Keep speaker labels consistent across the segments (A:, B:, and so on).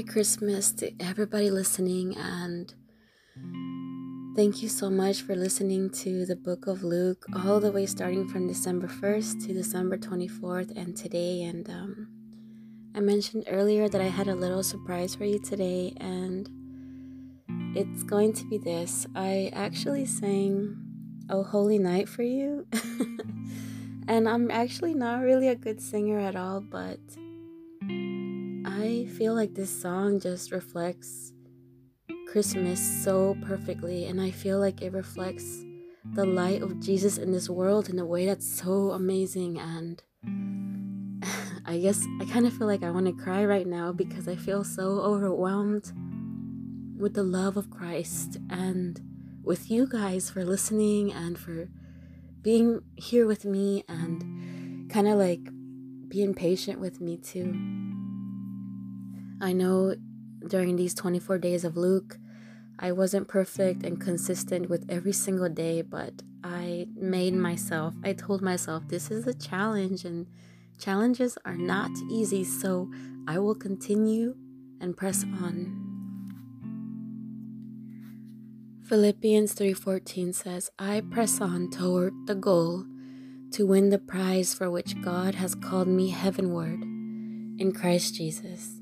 A: Merry Christmas to everybody listening, and thank you so much for listening to the book of Luke, all the way starting from December 1st to December 24th, and today. And um, I mentioned earlier that I had a little surprise for you today, and it's going to be this. I actually sang Oh Holy Night for you, and I'm actually not really a good singer at all, but I feel like this song just reflects Christmas so perfectly, and I feel like it reflects the light of Jesus in this world in a way that's so amazing. And I guess I kind of feel like I want to cry right now because I feel so overwhelmed with the love of Christ and with you guys for listening and for being here with me and kind of like being patient with me too. I know during these 24 days of Luke, I wasn't perfect and consistent with every single day, but I made myself, I told myself this is a challenge and challenges are not easy, so I will continue and press on. Philippians 3:14 says, "I press on toward the goal to win the prize for which God has called me heavenward in Christ Jesus."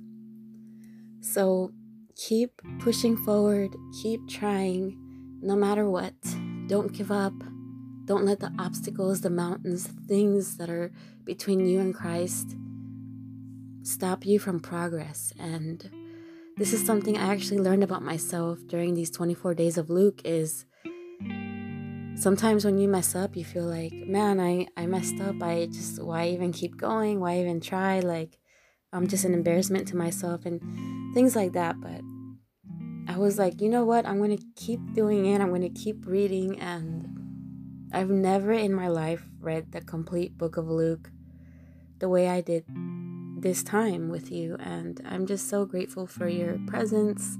A: So keep pushing forward, keep trying, no matter what. Don't give up. Don't let the obstacles, the mountains, things that are between you and Christ stop you from progress. And this is something I actually learned about myself during these 24 days of Luke is sometimes when you mess up, you feel like, man, I, I messed up. I just, why even keep going? Why even try? Like, I'm just an embarrassment to myself and things like that. But I was like, you know what? I'm going to keep doing it. I'm going to keep reading. And I've never in my life read the complete book of Luke the way I did this time with you. And I'm just so grateful for your presence,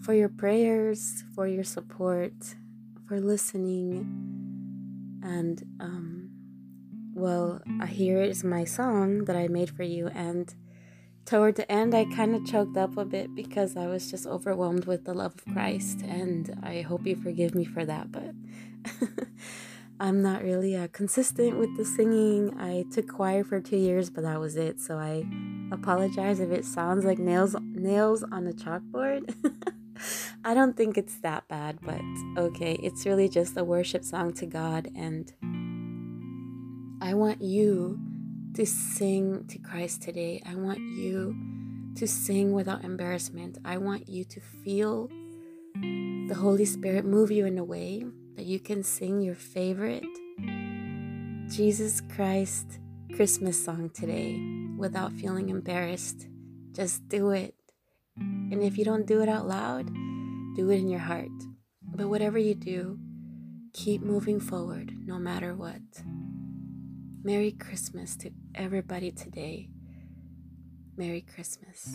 A: for your prayers, for your support, for listening. And, um, well, here is my song that I made for you. And toward the end, I kind of choked up a bit because I was just overwhelmed with the love of Christ. And I hope you forgive me for that. But I'm not really uh, consistent with the singing. I took choir for two years, but that was it. So I apologize if it sounds like nails nails on a chalkboard. I don't think it's that bad, but okay. It's really just a worship song to God, and I want you to sing to Christ today. I want you to sing without embarrassment. I want you to feel the Holy Spirit move you in a way that you can sing your favorite Jesus Christ Christmas song today without feeling embarrassed. Just do it. And if you don't do it out loud, do it in your heart. But whatever you do, keep moving forward no matter what. Merry Christmas to everybody today. Merry Christmas.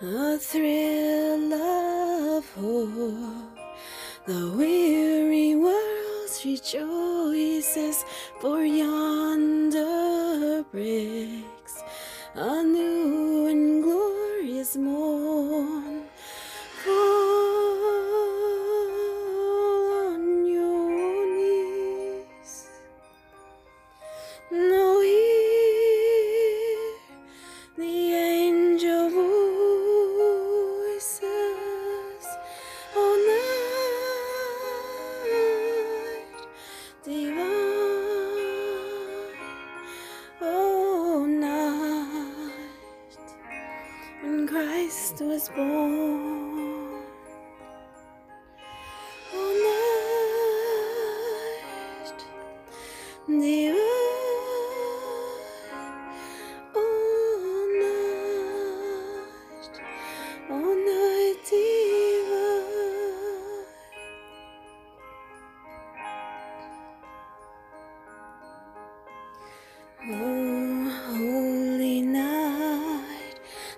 A: A thrill of hope, the weary world rejoices, for yonder breaks a new and glorious morn. Christ was born.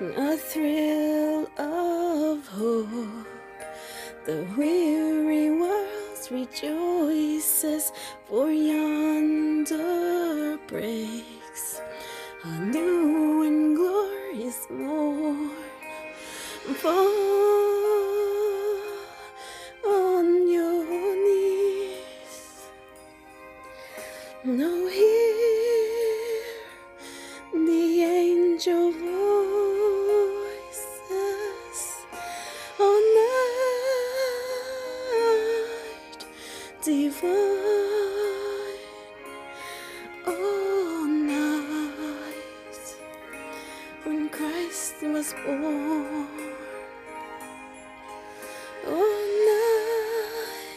A: A thrill of hope, the weary world rejoices, for yonder breaks a new and glorious morn. Fall Was. All night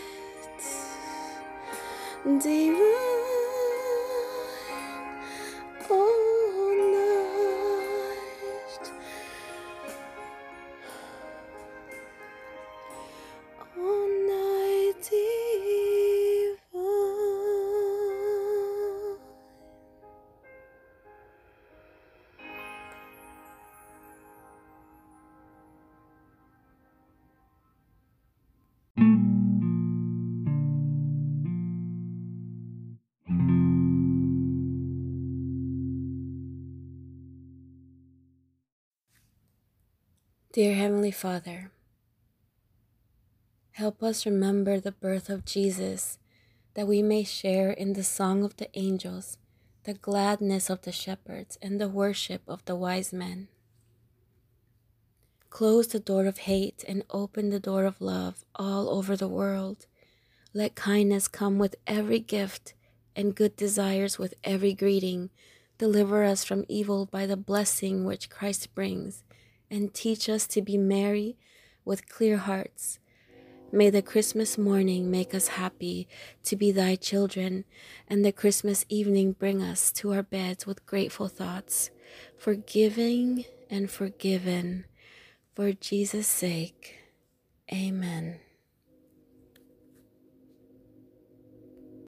A: Dear Heavenly Father, help us remember the birth of Jesus, that we may share in the song of the angels, the gladness of the shepherds, and the worship of the wise men. Close the door of hate and open the door of love all over the world. Let kindness come with every gift and good desires with every greeting. Deliver us from evil by the blessing which Christ brings, and teach us to be merry with clear hearts. May the Christmas morning make us happy to be thy children, and the Christmas evening bring us to our beds with grateful thoughts, forgiving and forgiven. For Jesus' sake, amen.